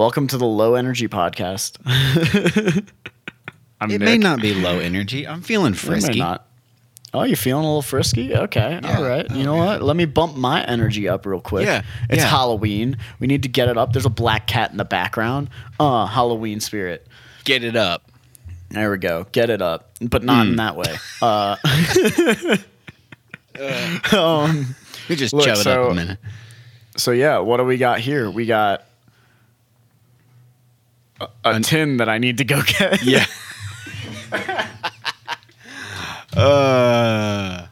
Welcome to the Low Energy Podcast. I'm It may not be low energy. I'm feeling It may frisky. not. Oh, you're feeling a little frisky? Okay. Yeah. All right. You know yeah. what? Let me bump my energy up real quick. Yeah. It's Yeah. Halloween. We need to get it up. There's a black cat in the background. Uh, Halloween spirit. Get it up. There we go. Get it up, but not Hmm. in that way. Uh, um, We just Look, chub it so- up a minute. so yeah, what do we got here? We got a, a tin that I need to go get. Yeah. uh,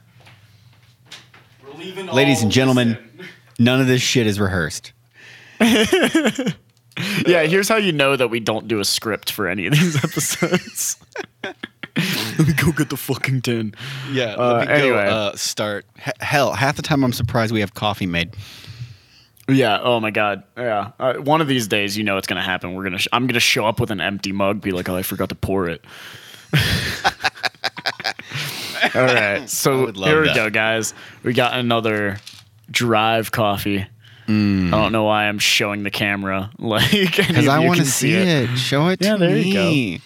ladies and gentlemen, none of this shit is rehearsed. Yeah, here's how you know that we don't do a script for any of these episodes. Let me go get the fucking tin. Yeah. Uh, let me anyway. uh, start. H- hell, half the time I'm surprised we have coffee made. Yeah. Oh my god. Yeah. Uh, one of these days, you know what's gonna happen. We're gonna. Sh- I'm gonna show up with an empty mug. Be like, oh, I forgot to pour it. All right. So here we that. go, guys. We got another drive coffee. Mm. I don't know why I'm showing the camera. Like, Because I want to see it. Show it Yeah, to there you go.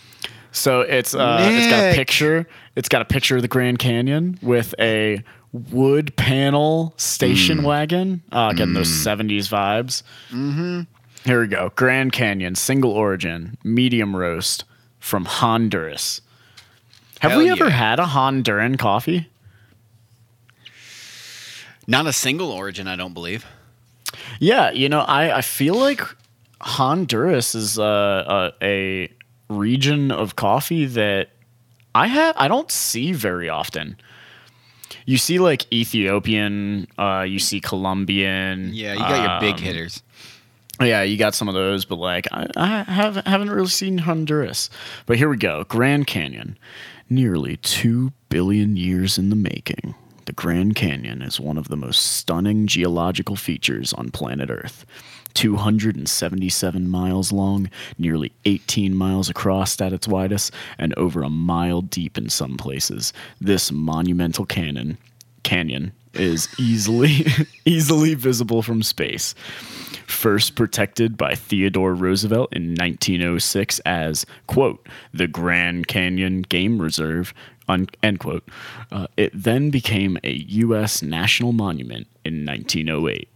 So it's uh, it's got a picture. It's got a picture of the Grand Canyon with a wood panel station Mm. wagon. Uh, getting those '70s vibes. Mm-hmm. Here we go. Grand Canyon, single origin, medium roast from Honduras. Have Hell we ever yeah. had a Honduran coffee? Not a single origin, I don't believe. Yeah, you know, I, I feel like Honduras is uh, a, a region of coffee that I have I don't see very often. You see like Ethiopian, uh, you see Colombian. Yeah, you got your big um, hitters. Yeah, you got some of those, but like I, I haven't haven't really seen Honduras. But here we go, Grand Canyon, nearly two billion years in the making. The Grand Canyon is one of the most stunning geological features on planet Earth. 277 miles long, nearly 18 miles across at its widest, and over a mile deep in some places. This monumental canyon canyon is easily easily visible from space. First protected by Theodore Roosevelt in 1906 as quote the Grand Canyon Game Reserve end quote. Uh, it then became a U.S. national monument in 1908.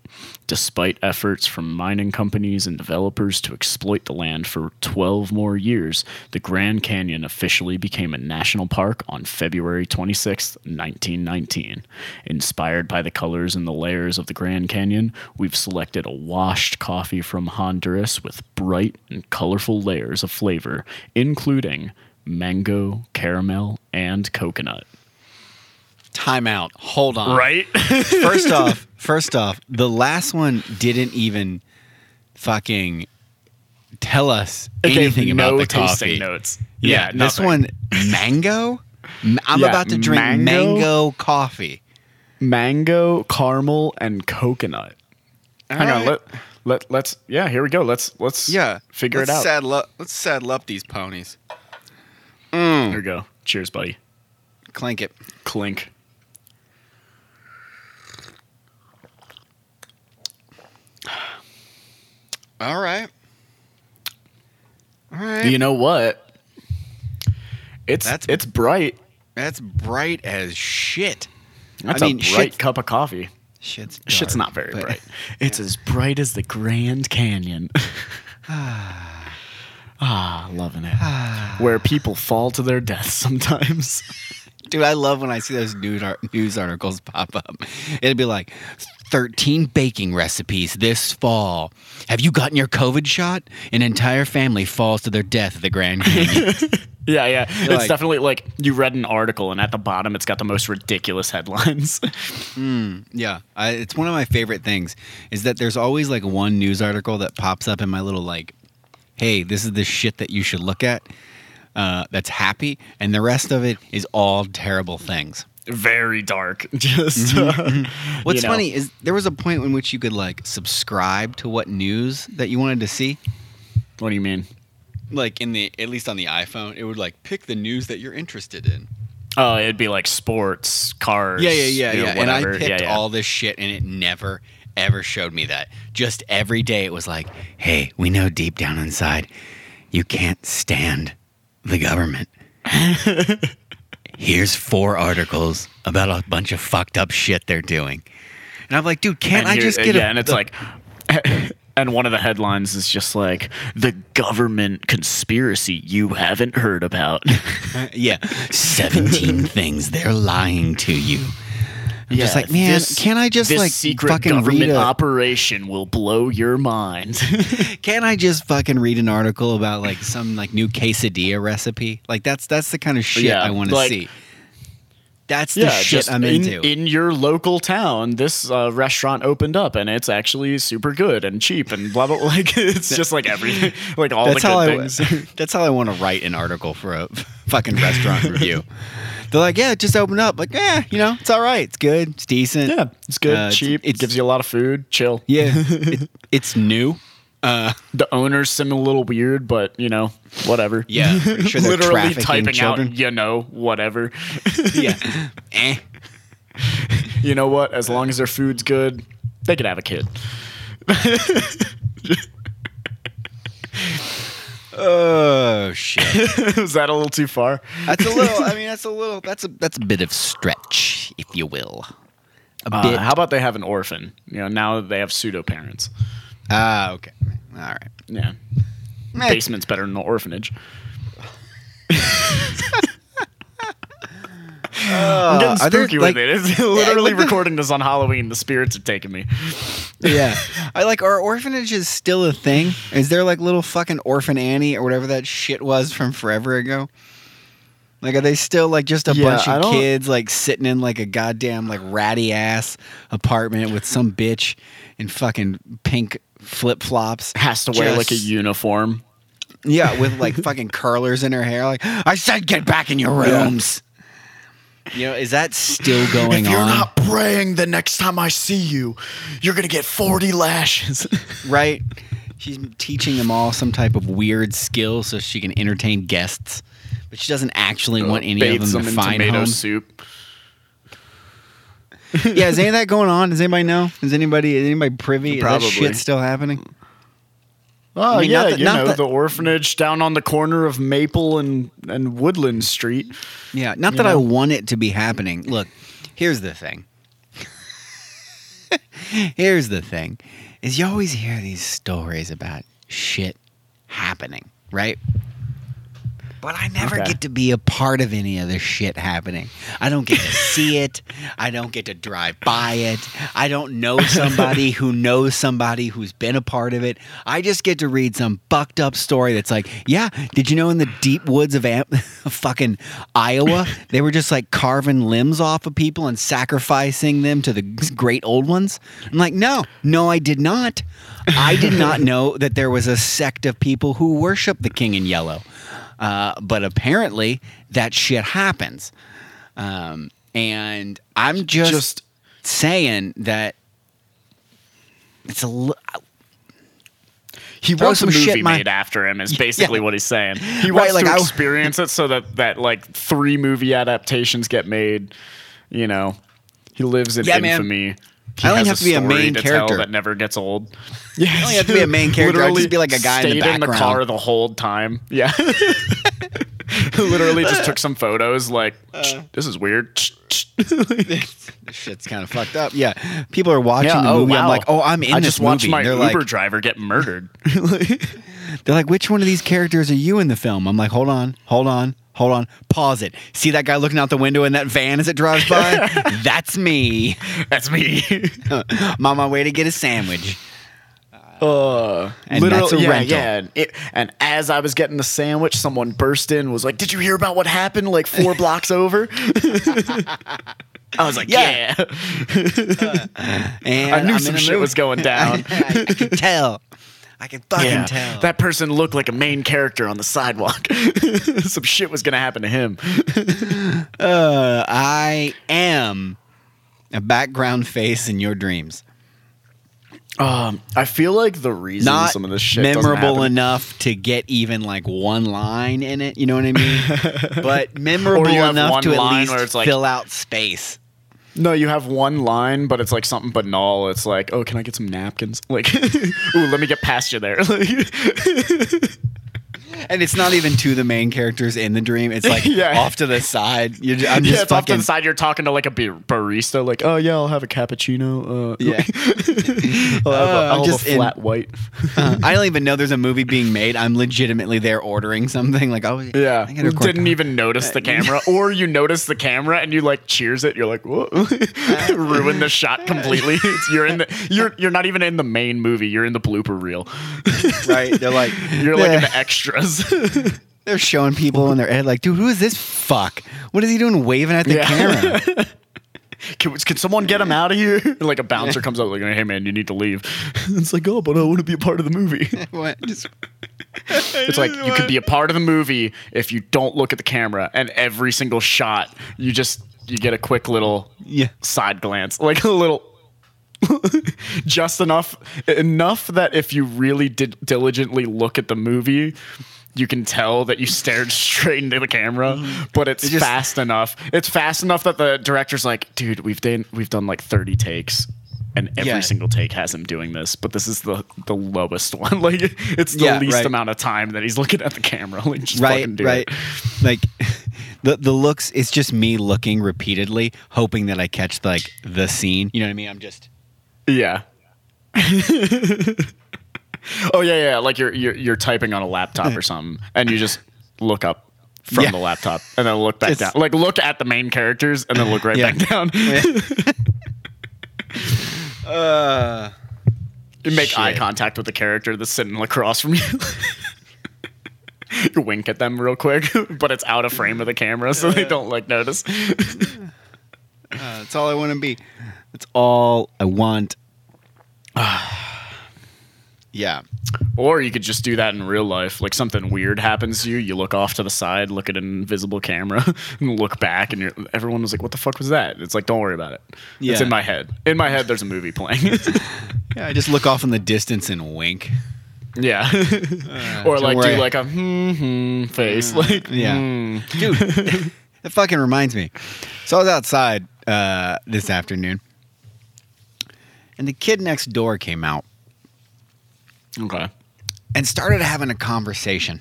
Despite efforts from mining companies and developers to exploit the land for 12 more years, the Grand Canyon officially became a national park on February 26, 1919. Inspired by the colors and the layers of the Grand Canyon, we've selected a washed coffee from Honduras with bright and colorful layers of flavor, including mango, caramel, and coconut. Time out. Hold on. Right? first off, first off, the last one didn't even fucking tell us anything about no the tasting coffee. notes. Yeah, this one mango. I'm Yeah, about to drink mango? mango, coffee. mango, caramel, and coconut. Hang on, let let let's yeah, here we go. Let's let's Yeah, figure let's it out. Saddle up, let's saddle up these ponies. Mm. Here we go. Cheers, buddy. Clank it. Clink. All right. All right. You know what? It's That's- it's bright. That's bright as shit. That's I mean, a bright cup of coffee. Shit's Shit's not very bright. It's as bright as the Grand Canyon. ah, loving it. Where people fall to their deaths sometimes. Dude, I love when I see those news, ar- news articles pop up. It'd be like 13 baking recipes this fall. Have you gotten your COVID shot? An entire family falls to their death at the Grand Canyon. yeah, yeah. It's like- definitely like you read an article and at the bottom it's got the most ridiculous headlines. yeah, I, it's one of my favorite things is that there's always like one news article that pops up in my little like, hey, this is the shit that you should look at. Uh, that's happy, and the rest of it is all terrible things. Very dark. Just uh, What's you know. funny is there was a point in which you could like subscribe to what news that you wanted to see. What do you mean? like in the at least on the iPhone, it would like pick the news that you're interested in. Oh, it'd be like sports, cars. Yeah, yeah, yeah, you know, yeah. And I whatever. picked yeah, yeah. all this shit, and it never, ever showed me that. Just every day it was like, hey, we know deep down inside you can't stand the government. Here's four articles about a bunch of fucked up shit they're doing. And I'm like, dude, can't And I just uh, get yeah, a and it's the- like and one of the headlines is just like the government conspiracy you haven't heard about. yeah, 17 things they're lying to you. I'm just like, man, this- can't I just like secret fucking government read a, operation will blow your mind. Can't I just fucking read an article about like some like new quesadilla recipe? Like that's that's the kind of shit Yeah, I want to like- see. That's the yeah, shit I'm in, into. in your local town, this uh, restaurant opened up and it's actually super good and cheap and blah blah. Like it's just like everything, like all that's the how good I. things. That's how I want to write an article for a fucking restaurant review. They're like, yeah, it just opened up. Like, yeah, you know, it's all right. It's good. It's decent. yeah, it's good, Uh, cheap. it's- it gives you a lot of food. Chill. Yeah, it, it's new. Uh, The owners seem a little weird, but you know, whatever. Yeah, sure literally typing children. out, you know, whatever. yeah. eh. you know what? As long as their food's good, they could have a kid. Oh shit. Is that a little too far? That's a little. I mean, that's a little. That's a that's a bit of stretch, if you will. A Uh, bit. how about they have an orphan? You know, now that they have pseudo parents. Ah, okay. All right. Yeah, Meh. basement's better than the orphanage. I'm getting Uh, are there, spooky like- with it. It's literally what the- recording this on Halloween. The spirits have taken me. Yeah. I like. Are orphanages still a thing? Is there like little fucking orphan Annie or whatever that shit was from forever ago? Like, are they still like just a Yeah, bunch I of don't- kids like sitting in like a goddamn like ratty ass apartment with some bitch in fucking pink flip flops? Has to wear like a uniform. Yeah, with like fucking curlers in her hair. Like, I said, get back in your rooms. You know, is that still going on? if you're on? not praying the next time I see you, you're gonna get 40 lashes. right? She's teaching them all some type of weird skill so she can entertain guests, but she doesn't actually want any of them to them in find tomato homes. soup. yeah, is any of that going on? Does anybody know? Is anybody is anybody privy? Probably. Is Probably. that shit still happening? Oh I mean, yeah, that- you know that- the orphanage down on the corner of Maple and and Woodland Street. Yeah, not that I want it to be happening. Look, here's the thing. here's the thing is you always hear these stories about shit happening, right? But I never Okay. get to be a part of any of this shit happening. I don't get to see it. I don't get to drive by it. I don't know somebody who knows somebody who's been a part of it. I just get to read some fucked up story that's like, yeah, did you know in the deep woods of Am- fucking Iowa, they were just like carving limbs off of people and sacrificing them to the great old ones? I'm like, no, no, I did not. I did not know that there was a sect of people who worship the king in yellow. Uh, but apparently that shit happens. Um, and I'm just, Just saying that it's a li- he Throw wants a some shit movie my- made after him. Is basically Yeah. what he's saying. He Right, wants like to I- experience it so that that like three movie adaptations get made. You know, he lives in Yeah, man. Infamy. He I only has have to be a main character. that never gets old. Yeah, only have to be a main character. I'll just Literally be like a guy in the stayed in the car the whole time. Yeah. Literally just took some photos. Like, Uh. this is weird. this shit's kind of fucked up. Yeah, people are watching Yeah, the oh, movie. I'm wow. like, oh, I'm in I this just watched movie. my they're Uber like, driver get murdered. They're like, which one of these characters are you in the film? I'm like, hold on, hold on, hold on, pause it. See that guy looking out the window in that van as it drives by? That's me. That's me. I'm on my way to get a sandwich. Uh, And literally, that's a yeah, rental. yeah. And, it, and as I was getting the sandwich, someone burst in, was like, "Did you hear about what happened like four blocks over?" I was like, Yeah. "Yeah." And I knew I'm some shit was going down. I, I can tell. I can fucking Yeah, tell. that person looked like a main character on the sidewalk. some shit was gonna happen to him. Uh, I am a background face in your dreams. Um, I feel like the reason Not some of this shit memorable happen- enough to get even like one line in it. You know what I mean? but memorable Or you have enough to at least like- fill out space. No, you have one line, but it's like something banal. It's like, oh, can I get some napkins? Like, ooh, let me get past you there. And it's not even to the main characters in the dream. It's like Yeah. off to the side. You're, ju- I'm just yeah, it's off to the side. You're talking to like a barista, like, oh yeah, I'll have a cappuccino. Uh, Yeah. I'll have, a, Uh, I'll have just a in- flat white. Uh, I don't even know there's a movie being made. I'm legitimately there ordering something. Like, oh Yeah, I didn't that. even notice the camera, or you notice the camera and you like cheers it. You're like, whoa, ruin the shot completely. You're in the you're you're not even in the main movie. You're in the blooper reel. right. They're like, You're like in they're, the they're showing people in their head, like, dude, who is this fuck? What is he doing waving at the Yeah. camera? can, can someone get him out of here? Like a bouncer comes up, like, hey man, you need to leave. It's like, oh, but I want to be a part of the movie. what? Just, It's like you could be a part of the movie if you don't look at the camera, and every single shot you just you get a quick little yeah. side glance, like a little, just enough enough that if you really did diligently look at the movie. You can tell that you stared straight into the camera, mm-hmm. but it's It just- fast enough. It's fast enough that the director's like, "Dude, we've done we've done like thirty takes, and every Yeah. single take has him doing this, but this is the the lowest one. Like, it's the Yeah, least right. amount of time that he's looking at the camera. Like, just right, fucking do right. it. Like the the looks. It's just me looking repeatedly, hoping that I catch like the scene. You know what I mean? I'm just. Yeah. Oh yeah, yeah. Like you're you're you're typing on a laptop or something, and you just look up from Yeah. the laptop and then look back down. Like look at the main characters and then look right Yeah. back down. Uh, You make Shit. eye contact with the character that's sitting across from you. you wink at them real quick, but it's out of frame of the camera, so they don't like notice. uh, that's all I want to be. That's all I want. Yeah. Or you could just do that in real life. Like something weird happens to you, you look off to the side, look at an invisible camera, and look back, and you're, everyone was like, "What the fuck was that?" It's like, don't worry about it. It's in my head. In my head, there's a movie playing. Yeah. I just look off in the distance and wink. yeah. or like do like a hmm hmm face. Like Yeah. hmm. Dude, that fucking reminds me. So I was outside uh, this afternoon, and the kid next door came out Okay. and started having a conversation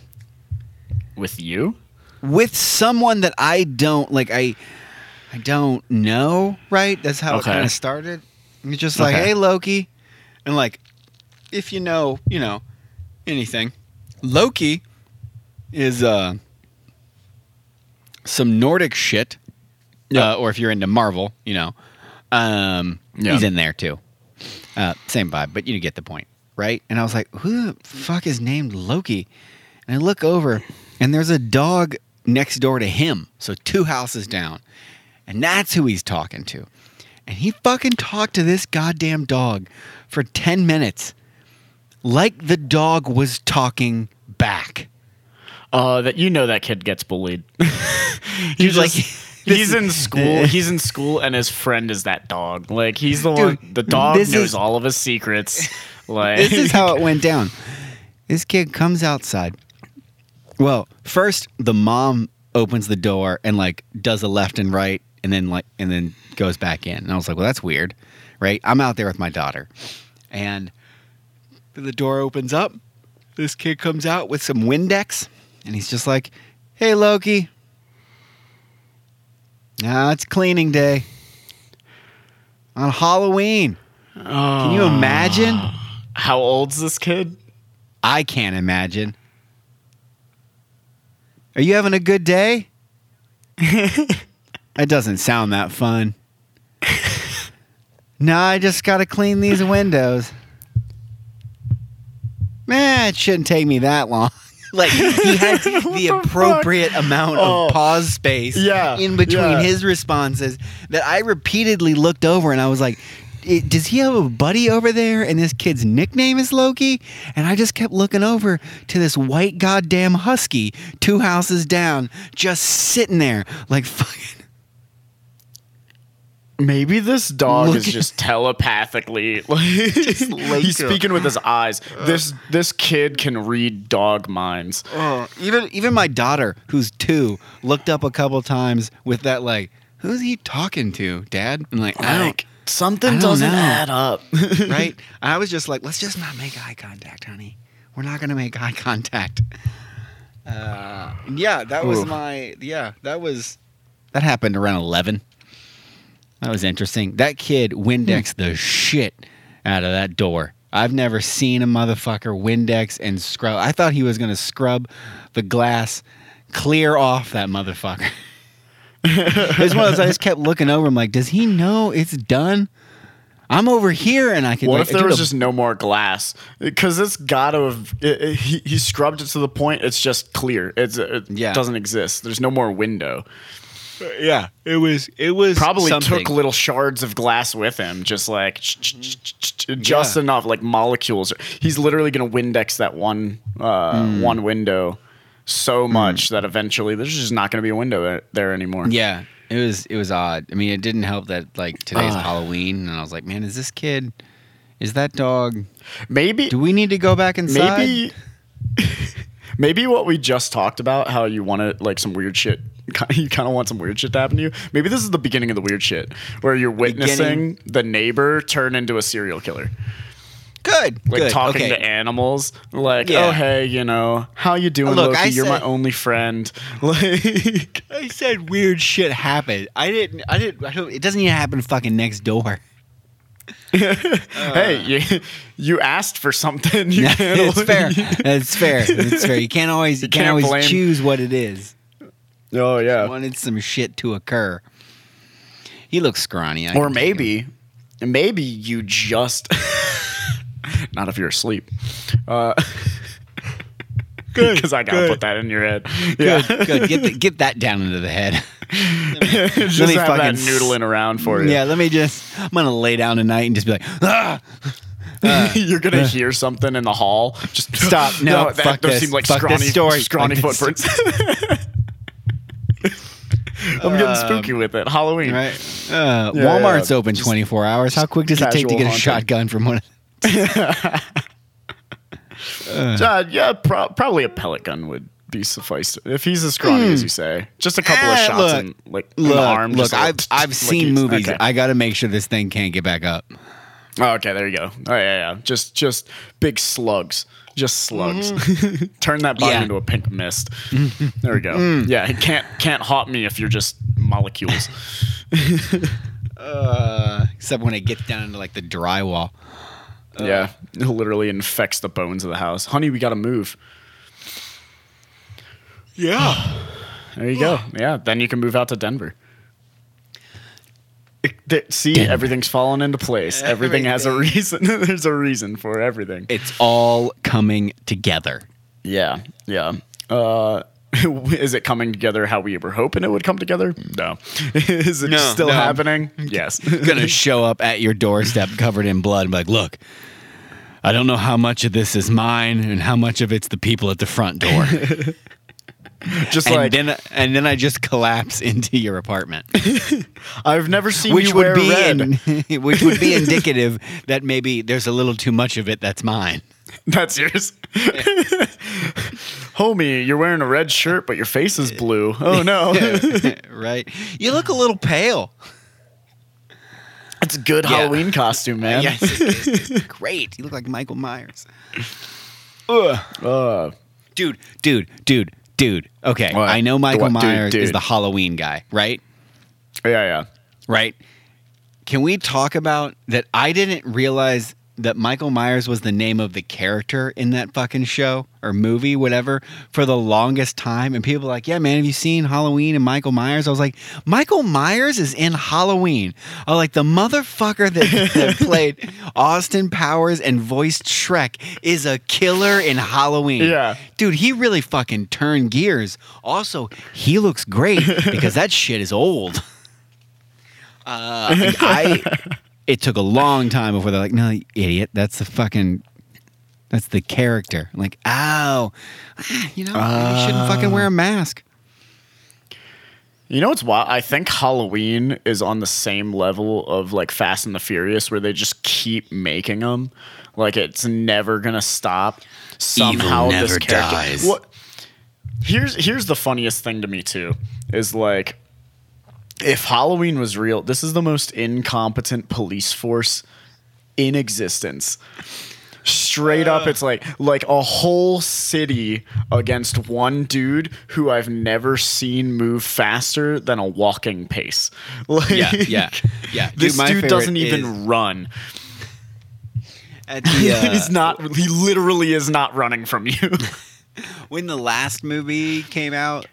With you? with someone that I don't like. I I don't know. Right? That's how Okay. it kind of started. He's just like, Okay. "Hey, Loki," and like, if you know, you know, anything, Loki is uh some Nordic shit. Yeah. Uh, or if you're into Marvel, you know, um, Yeah. he's in there too. Uh, same vibe, but you get the point, right? And I was like, who the fuck is named Loki? And I look over, and there's a dog next door to him, so two houses down, and that's who he's talking to. And he fucking talked to this goddamn dog for ten minutes, like the dog was talking back. Uh, that you know that kid gets bullied. He's like he's in school. He's in school, and his friend is that dog. Like he's the Dude, one. The dog knows is- all of his secrets. Like this is how it went down. This kid comes outside. Well, first the mom opens the door and like does a left and right and then like and then goes back in. And I was like, well, that's weird, right? I'm out there with my daughter, and the door opens up. This kid comes out with some Windex, and he's just like, "Hey, Loki." Now it's cleaning day on Halloween. Can you imagine? How old's this kid? I can't imagine. Are you having a good day? that doesn't sound that fun. no, I just got to clean these windows. Man, it shouldn't take me that long. like he had the the fuck? appropriate amount Oh. of pause space Yeah, in between yeah. his responses that I repeatedly looked over and I was like, "I- does he have a buddy over there and this kid's nickname is Loki? And I just kept looking over to this white goddamn husky two houses down, just sitting there like fucking. Maybe this dog Look is just telepathically like he's Laker. speaking with his eyes. Uh. This this kid can read dog minds. Oh, even even my daughter, who's two, looked up a couple times with that like who's he talking to, Dad? I'm like, I don't. Something doesn't know. add up. right? I was just like, let's just not make eye contact, honey. We're not gonna make eye contact. Uh, yeah, that was Ooh. my yeah. That was that happened around eleven. That was interesting. That kid Windexed the shit out of that door. I've never seen a motherfucker Windex and scrub. I thought he was gonna scrub the glass clear off that motherfucker. it was one of those. I just kept looking over. I'm like, does he know it's done? I'm over here, and I could. What like, if there was a- just no more glass? Because it's got to have. It, it- he, he scrubbed it to the point it's just clear. It's it Yeah. doesn't exist. There's no more window. Yeah, it was. It was Probably something. took little shards of glass with him, just like just Yeah. enough, like molecules. He's literally gonna Windex that one uh, Hmm. one window so much that eventually there's just not gonna be a window there, anymore. Yeah, it was. It was odd. I mean, it didn't help that like today's Ah. Halloween, and I was like, man, is this kid? Is that dog? Maybe Do we need to go back inside? maybe maybe what we just talked about how you want to like some weird shit you kind of want some weird shit to happen to you maybe this is the beginning of the weird shit where you're witnessing the neighbor turn into a serial killer Good. like good. talking okay. to animals like oh, Yeah. oh hey you know how you doing Look, Loki? I you're my only friend like I said weird shit happened. I didn't. I didn't. I don't, it doesn't even happen fucking next door. hey uh. you, you asked for something you can't it's fair. It's fair. It's fair. You can't always. You, You can't, can't always choose what it is. oh yeah Wanted some shit to occur. He looks scrawny. I or can take him. maybe maybe you just not if you're asleep uh because i gotta good. put that in your head Good, yeah good. Get the, get that down into the head. just me have fucking s- noodling around for you Yeah, let me just. I'm gonna lay down tonight and just be like, ah. you're gonna hear something in the hall just Stop. No, that, fuck those this. seem like Fuck scrawny story. scrawny Fuck footprints i'm getting spooky with it halloween Right. Uh, Yeah, Walmart's yeah. open Just 24 hours. How quick does it take to casual get a shotgun from one? of Uh, yeah, pro- probably a pellet gun would be suffice if he's as scrawny as you say. Just a couple of Eh, shots look, in like in Look, the arm. look. I've I've like seen movies. okay. I got to make sure this thing can't get back up. Oh, okay, there you go. Oh yeah, yeah. Just just big slugs. Just slugs. Turn that body. Yeah. Mm. into a pink mist. there we go. Yeah, it can't can't haunt me if you're just molecules. Uh, except when it gets down into like the drywall. Yeah, it literally infects the bones of the house. Honey, we gotta move. Yeah. There you go. Yeah, then you can move out to Denver. It- th- see, Denver. everything's falling into place. Everything has a reason. There's a reason for everything. It's all coming together. Yeah, yeah. Uh, is it coming together how we were hoping it would come together? No. is it No, still no. happening? Yes. Gonna show up at your doorstep covered in blood and be like, look. I don't know how much of this is mine and how much of it's the people at the front door. Just and like then and then I just collapse into your apartment. I've never seen which you would wear be red. in, which would be indicative that maybe there's a little too much of it that's mine. That's yours. Homie, you're wearing a red shirt, but your face is blue. Oh no. right? You look a little pale. That's a good Yeah. Halloween costume, man. Yes, it is. great. You look like Michael Myers. Uh, Dude, dude, dude, dude. Okay, What? I know Michael What? Dude, Myers is the Halloween guy, right? yeah, yeah. Right? Can we talk about that? I didn't realize that Michael Myers was the name of the character in that fucking show or movie, whatever, for the longest time. And people were like, yeah, man, have you seen Halloween and Michael Myers? I was like, Michael Myers is in Halloween. I was like, the motherfucker that, that played Austin Powers and voiced Shrek is a killer in Halloween. Yeah. Dude, he really fucking turned gears. Also, he looks great because that shit is old. Uh, I it took a long time before they're like, no, you idiot, that's the fucking that's the character. I'm like, ow, Ah, you know, you shouldn't fucking wear a mask. You know what's wild? I think Halloween is on the same level of like Fast and the Furious, where they just keep making them. Like it's never gonna stop. Somehow this character. dies. What? Here's here's the funniest thing to me too is like if Halloween was real, this is the most incompetent police force in existence. Straight up, it's like like a whole city against one dude who I've never seen move faster than a walking pace. Like, Yeah, yeah, yeah. Dude, This dude doesn't is- even run. At the, uh, He's not. He literally is not running from you. when the last movie came out,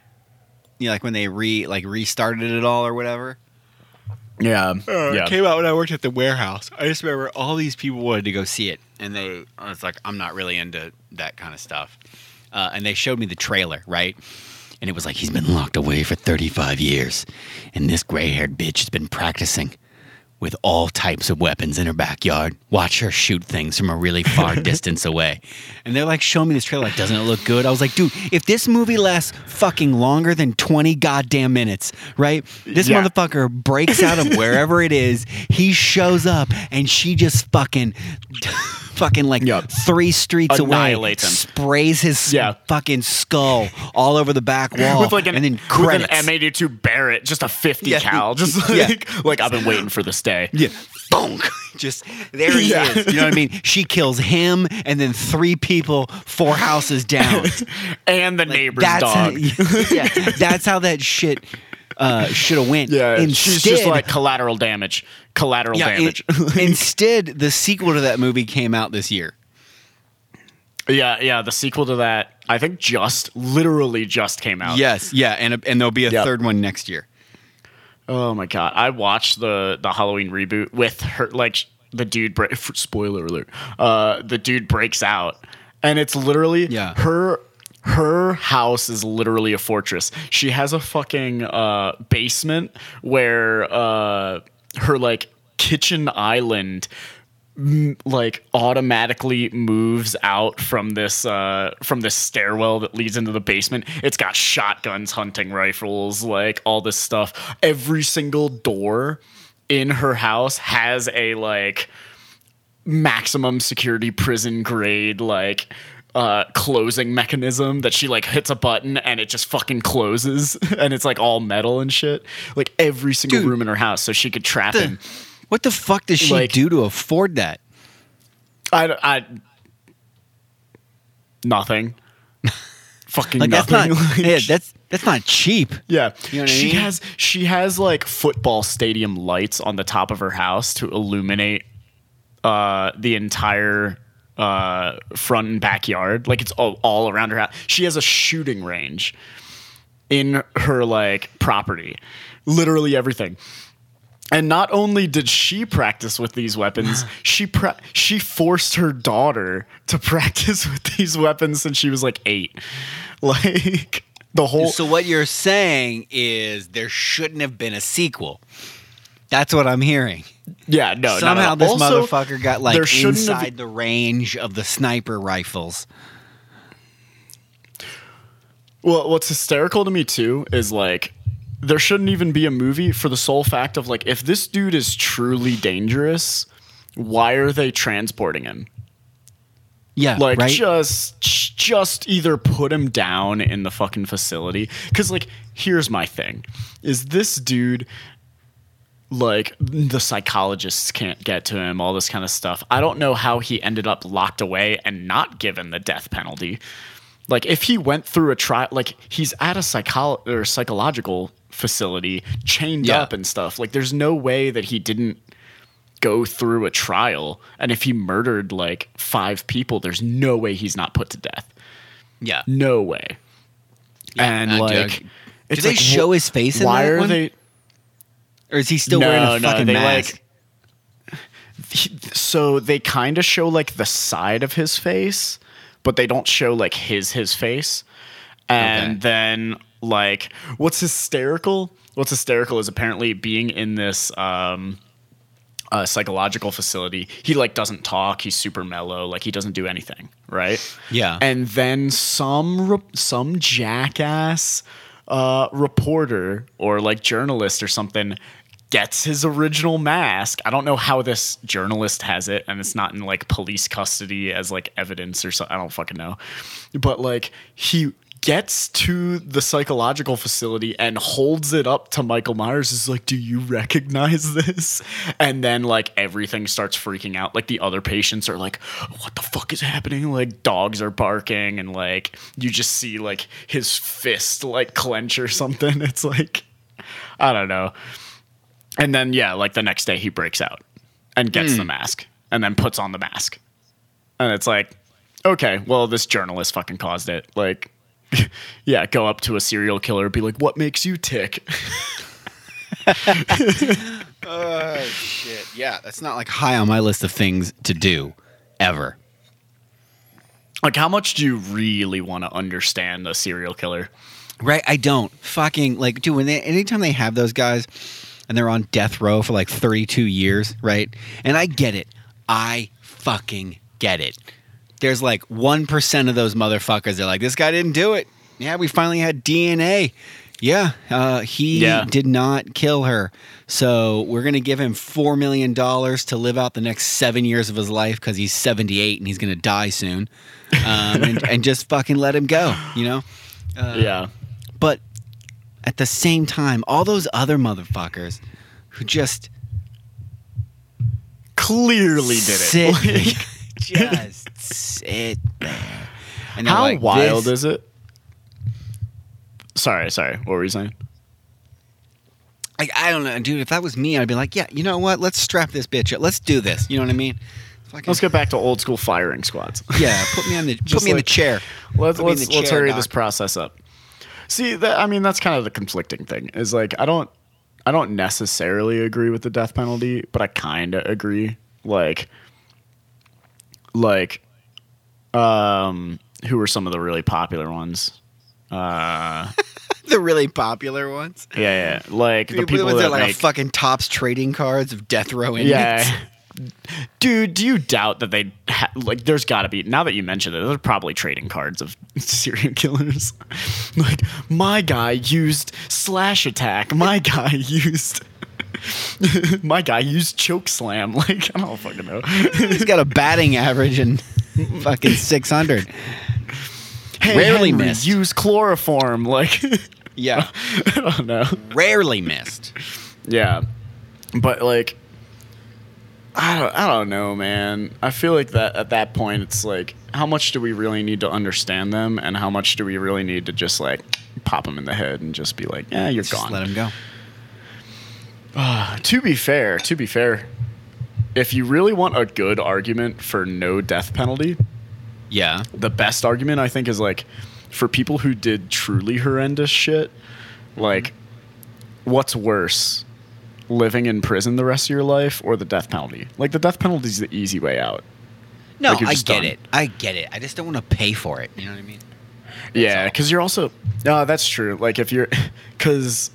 you know, like when they re like restarted it all or whatever. yeah, It came out when I worked at the warehouse. I just remember all these people wanted to go see it, and they, I was like, I'm not really into that kind of stuff. Uh, and they showed me the trailer, right? And it was like he's been locked away for 35 years, and this gray-haired bitch has been practicing with all types of weapons in her backyard. Watch her shoot things from a really far distance away. And they're like, show me this trailer. Like, doesn't it look good? I was like, dude, if this movie lasts fucking longer than 20 goddamn minutes, right? This Yeah. motherfucker breaks out of wherever it is. He shows up and she just fucking. Fucking like Yup. three streets away, Annihilates him. sprays his Yeah. fucking skull all over the back wall, with like an and then with credits. an M82 Barrett, just a 50 Yeah. cal, just Yeah. like like I've been waiting for this day. Yeah. Bonk. Just there he Yeah. is. You know what I mean? She kills him and then three people four houses down. and the neighbor's that's dog. How, yeah, that's how that shit uh, should have went. yeah, Instead, she's just like collateral damage. Collateral yeah, damage. instead, the sequel to that movie came out this year. yeah, yeah. The sequel to that, I think, just literally just came out. Yes, yeah, and and there'll be a Yep. third one next year. Oh my god, I watched the the Halloween reboot with her. Like the dude, break, spoiler alert. Uh, the dude breaks out, and it's literally Yeah. her. Her house is literally a fortress. She has a fucking uh, basement where uh, her like kitchen island like automatically moves out from this uh from this stairwell that leads into the basement. It's got shotguns hunting rifles like all this stuff. Every single door in her house has a like maximum security prison grade like uh closing mechanism that she like hits a button and it just fucking closes and it's like all metal and shit like every single Dude. room in her house so she could trap him What the fuck does she Like- do to afford that? I, I nothing. Fucking Like that's nothing. not. Yeah, that's that's not cheap. yeah. You know what I she mean? has she has like football stadium lights on the top of her house to illuminate uh the entire uh front and backyard. Like it's all, all around her house. She has a shooting range in her like property. Literally everything. And not only did she practice with these weapons, she pra- she forced her daughter to practice with these weapons since she was like 8. Like the whole So what you're saying is there shouldn't have been a sequel. That's what I'm hearing. Yeah, no, Somehow no. this Also, motherfucker got like shouldn't have- inside the range of the sniper rifles. Well, what's hysterical to me too is like there shouldn't even be a movie for the sole fact of like if this dude is truly dangerous, why are they transporting him? Yeah, Like right. just just either put him down in the fucking facility cuz like here's my thing. Is this dude like the psychologists can't get to him all this kind of stuff. I don't know how he ended up locked away and not given the death penalty. Like if he went through a trial like he's at a psycholo- or psychological facility chained Yeah. up and stuff. Like there's no way that he didn't go through a trial and if he murdered like five people there's no way he's not put to death yeah. no way and uh, like Doug, it's they like, show wh- his face in why are one? they Or is he still wearing a fucking they mask? like so they kind of show like the side of his face but they don't show like his his face and Okay. then like what's hysterical what's hysterical is apparently being in this um uh, psychological facility he like doesn't talk he's super mellow like he doesn't do anything right Yeah. and then some re- some jackass uh, reporter or like journalist or something gets his original mask. I don't know how this journalist has it, and it's not in like police custody as like evidence or something. I don't fucking know. But like he gets to the psychological facility and holds it up to Michael Myers is like, "Do you recognize this?" And then like everything starts freaking out. Like the other patients are like, "What the fuck is happening?" Like dogs are barking and like you just see like his fist like clench or something. It's like I don't know. And then yeah, like the next day he breaks out and gets the hmm. mask and then puts on the mask. And it's like, okay, well this journalist fucking caused it. Like yeah, go up to a serial killer be like, "What makes you tick?" Oh shit! Yeah, that's not like high on my list of things to do, ever. like how much do you really want to understand a serial killer? Right? I don't fucking like, dude. When they anytime they have those guys and they're on death row for like thirty two years, right? And I get it. I fucking get it. There's like one percent of those motherfuckers. They're like, this guy didn't do it. Yeah, we finally had DNA. Yeah, uh, he Yeah. did not kill her. So we're gonna give him four million dollars to live out the next seven years of his life because he's 78 and he's gonna die soon, um, and, and just fucking let him go. You know. Uh, yeah. But at the same time, all those other motherfuckers who just Clearly did sit, it. Like, just sit there. And how like, wild this- is it? Sorry, sorry. What were you saying? Like I don't know, dude. If that was me, I'd be like, yeah, you know what? Let's strap this bitch up. Let's do this. You know what I mean? Fucking- Let's get back to old school firing squads. yeah, put me on the put me in the chair. let's Put me in let's, the let's chair, hurry Doc. this process up. See, that I mean, that's kind of the conflicting thing. Is like I don't, I don't necessarily agree with the death penalty, but I kind of agree. Like, like, um, who were some of the really popular ones? Uh, The really popular ones. yeah, yeah, like the The people that like make, fucking Topps trading cards of death row inmates. yeah. Dude, do you doubt that they ha- like? There's got to be now that you mentioned it. They're probably trading cards of serial killers. like my guy used slash attack. My guy used. my guy used choke slam. Like I don't fucking know. He's got a batting average and fucking six hundred. Hey, Rarely Henry, missed. Use chloroform. Like Yeah, I don't know. rarely missed. Yeah, but like, I don't, I don't know, man. I feel like that at that point, it's like, how much do we really need to understand them, and how much do we really need to just like pop them in the head and just be like, yeah, you're Just gone. let them go. Ah, to be fair, to be fair, if you really want a good argument for no death penalty, Yeah. the best argument I think is like for people who did truly horrendous shit, like what's worse? Living in prison the rest of your life or the death penalty? Like the death penalty is the easy way out. No, Like, I get done. it. I get it. I just don't want to pay for it. You know what I mean? yeah, because you're also no, that's true. Like if you're because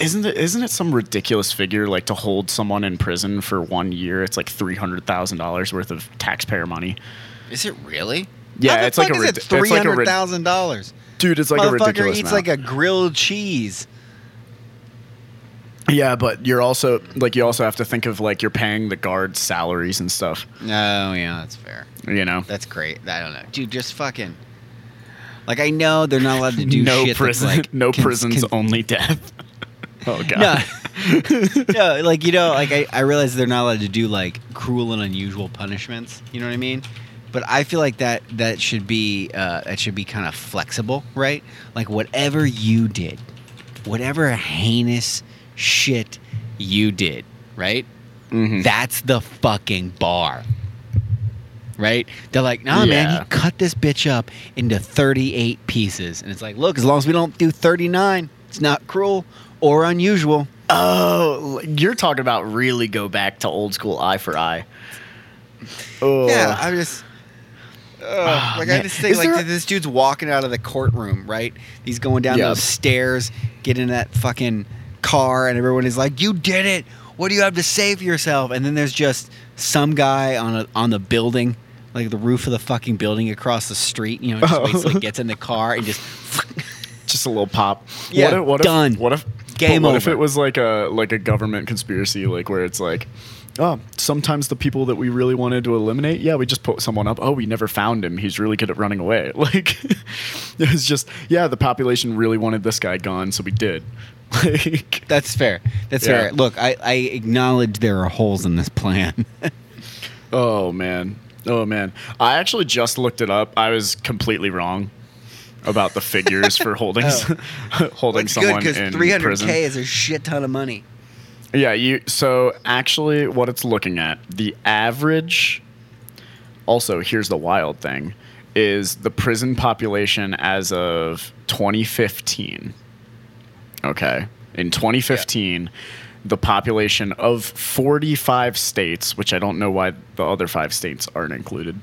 isn't it isn't it some ridiculous figure like to hold someone in prison for one year? It's like three hundred thousand dollars worth of taxpayer money. Is it really? Yeah, it's like a rid- it it's like a three hundred thousand dollars. Dude, it's like a Motherfucker eats amount. like a grilled cheese. Yeah, but you're also like you also have to think of like you're paying the guards salaries and stuff. Oh yeah, that's fair. You know, That's great. I don't know, dude. Just fucking. Like I know they're not allowed to do no shit prison, like no cons- prisons, con- only death. oh god. no, no, like you know, like I, I realize they're not allowed to do like cruel and unusual punishments. You know what I mean? But I feel like that that should be uh, that should be kind of flexible, right? Like whatever you did, whatever heinous shit you did, right? Mhm. That's the fucking bar. Right? They're like, nah, man, he cut this bitch up into 38 pieces. And it's like, look, as long as we don't do 39, it's not cruel or unusual. Oh, you're talking about really go back to old school eye for eye. Oh, Yeah, I'm just. Ah, like I just think, Is like there- this dude's walking out of the courtroom, right? He's going down Yep. those stairs, getting that fucking car, and everyone is like, "You did it! What do you have to say for yourself?" And then there's just some guy on a, on the building, like the roof of the fucking building across the street. You know, just Oh. waits till he gets in the car and just. just a little pop. Yeah, what if, what done. If, what if Game what over. if it was like a like a government conspiracy, like where it's like, oh, sometimes the people that we really wanted to eliminate, yeah, we just put someone up. Oh, we never found him. He's really good at running away. Like, it was just, yeah, the population really wanted this guy gone, so we did. Like, That's fair. That's Yeah. fair. Look, I, I acknowledge there are holes in this plan. oh man, oh man. I actually just looked it up. I was completely wrong about the figures for holding Oh. holding someone in prison. 300k is a shit ton of money. Yeah, you so actually what it's looking at, the average also here's the wild thing is the prison population as of 2015. Okay. In 2015, the population of 45 states, which I don't know why the other 5 states aren't included.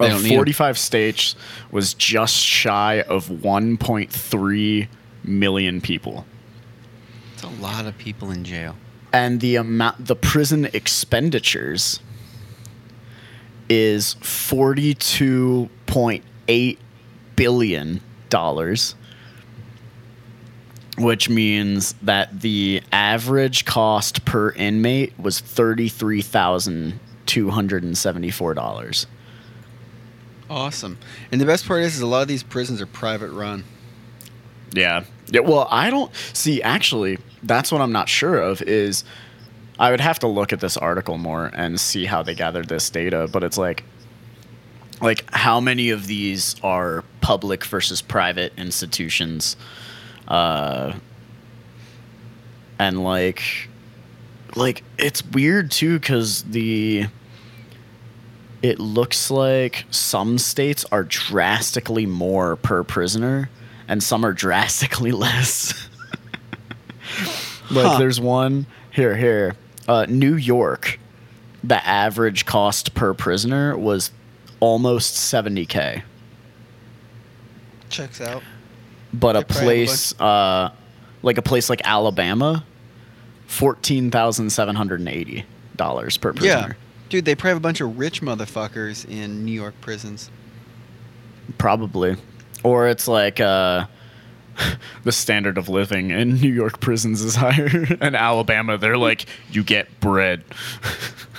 Of don't need 'em. 45 states was just shy of 1.3 million people. It's a lot of people in jail. and the amount the prison expenditures is 42.8 billion dollars which means that the average cost per inmate was $33,274 Awesome. And the best part is, is a lot of these prisons are private run. Yeah. Yeah. Well, I don't see. Actually, that's what I'm not sure of. Is I would have to look at this article more and see how they gathered this data. But it's like, like how many of these are public versus private institutions, uh, and like, like it's weird too because the. It looks like some states are drastically more per prisoner, and some are drastically less. like Huh. there's one here, here, uh, New York. The average cost per prisoner was almost 70k, Checks out. But a They probably have a place, uh, like a place like Alabama, fourteen thousand seven hundred and eighty dollars per prisoner. Yeah. Dude, they probably have a bunch of rich motherfuckers in New York prisons. Probably. Or it's like uh, the standard of living in New York prisons is higher. In Alabama, they're like, you get bread.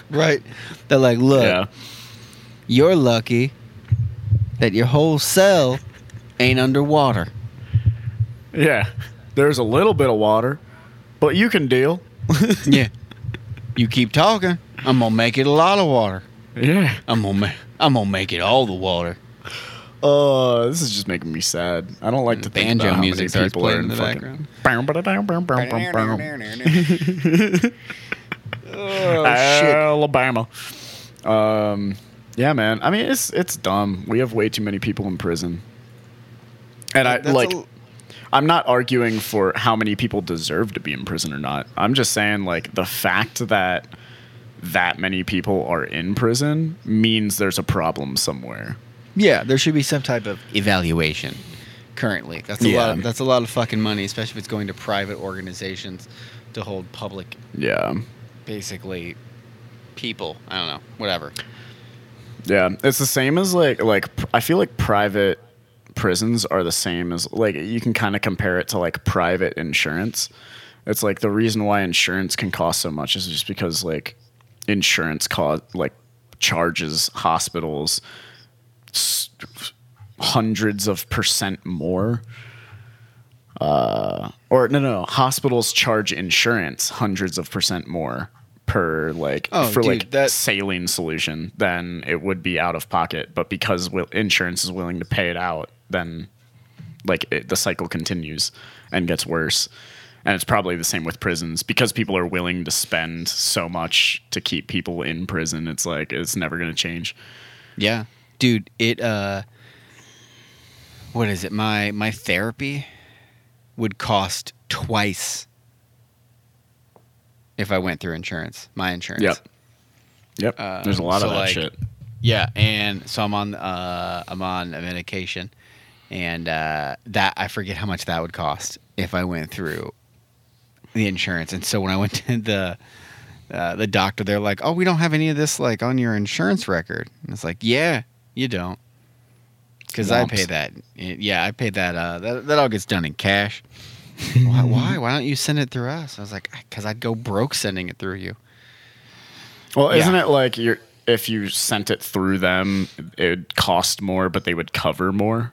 Right. They're like, look, yeah. you're lucky that your whole cell ain't underwater. Yeah. There's a little bit of water, but you can deal. yeah. You keep talking, I'm gonna make it a lot of water. Yeah. I'm gonna ma- I'm gonna make it all the water. Oh, this is just making me sad. I don't like to think Banjo about how music many starts people are playing in in the fucking- oh Alabama. Um, yeah, man. I mean, it's it's dumb. We have way too many people in prison, and I That's like. a- I'm not arguing for how many people deserve to be in prison or not. I'm just saying like the fact that that many people are in prison means there's a problem somewhere. Yeah, there should be some type of evaluation. Currently, that's a Yeah. lot. Of, that's a lot of fucking money, especially if it's going to private organizations to hold public, Yeah. basically, people. I don't know, whatever. Yeah, it's the same as like like I feel like private prisons are the same as like you can kind of compare it to like private insurance. It's like the reason why insurance can cost so much is just because like insurance cost like charges hospitals s- hundreds of percent more. Uh, or no, no, no, hospitals charge insurance hundreds of percent more per like Oh, for dude, like that- saline solution than it would be out of pocket. But because insurance is willing to pay it out, then like it, the cycle continues and gets worse. And it's probably the same with prisons because people are willing to spend so much to keep people in prison. It's like it's never going to change. Yeah, dude. It uh, what is it? My my therapy would cost twice if I went through insurance. My insurance. Yep. Yep. Uh, There's a lot so, of that like, shit. Yeah, and so I'm on uh I'm on a medication, and uh, that I forget how much that would cost if I went through the insurance. And so when I went to the uh, the doctor, they're like, "Oh, we don't have any of this like on your insurance record." And it's like, "Yeah, you don't." Because I pay that. Yeah, I pay that. Uh, that. That all gets done in cash. why, why? Why don't you send it through us? I was like, because I'd go broke sending it through you. Well, isn't it like you're if you sent it through them, it would cost more, but they would cover more?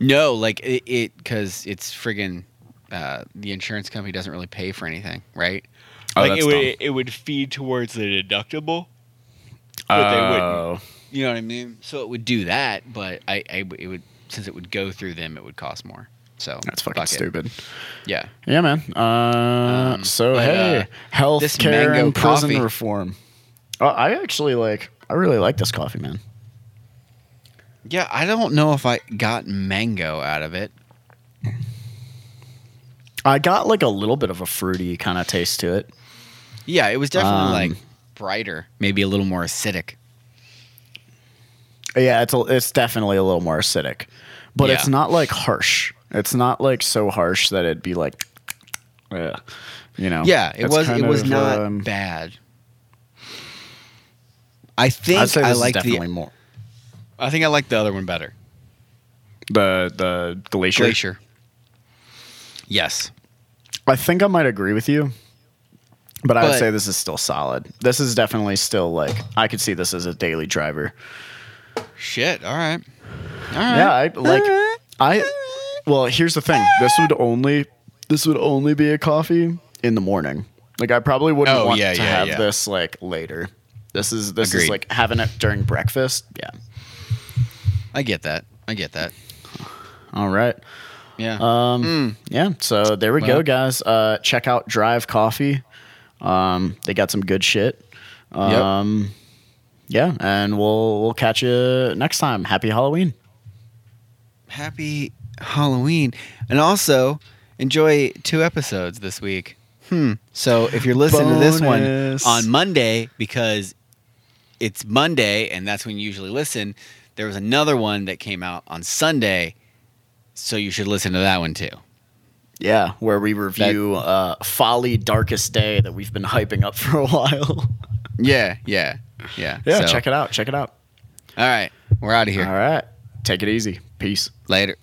No, like it, because it's friggin' uh, the insurance company doesn't really pay for anything, right? Oh, like that's it would, dumb. it would feed towards the deductible, but they wouldn't. Oh, You know what I mean? So it would do that, but I, I it would since it would go through them, it would cost more. So that's fucking fuck it. stupid. Yeah. Yeah, man. Uh, Um, so but, hey, uh, health this care and prison coffee- reform. Oh, I actually like. I really like this coffee, man. Yeah, I don't know if I got mango out of it. I got like a little bit of a fruity kind of taste to it. Yeah, it was definitely Um, like brighter, maybe a little more acidic. Yeah, it's a, it's definitely a little more acidic, but it's not like harsh. It's not like so harsh that it'd be like, uh, you know. Yeah, it was it was of, not um, bad. I think I this is like definitely the more I think I like the other one better. the the glacier. Glacier. Yes. I think I might agree with you, but I would say this is still solid. This is definitely still like I could see this as a daily driver. Shit. All right. All right. Yeah, I like I. Well, here's the thing. This would only this would only be a coffee in the morning. Like I probably wouldn't Oh, want yeah, to yeah, have yeah. this like later. This is this Agreed. is like having it during breakfast. Yeah. I get that. I get that. All right. Yeah. Um, Yeah. So there we go, guys. Uh, check out Drive Coffee. Um, they got some good shit. Um, Yeah, and we'll we'll catch you next time. Happy Halloween. Happy Halloween. And also enjoy two episodes this week. Hmm. So if you're listening to this one on Monday because it's Monday and that's when you usually listen, there was another one that came out on Sunday. So you should listen to that one too. Yeah, where we review uh, Folly Darkest Day that we've been hyping up for a while. Yeah, yeah, yeah. yeah, So- check it out. Check it out. All right. We're out of here. All right. Take it easy. Peace. Later.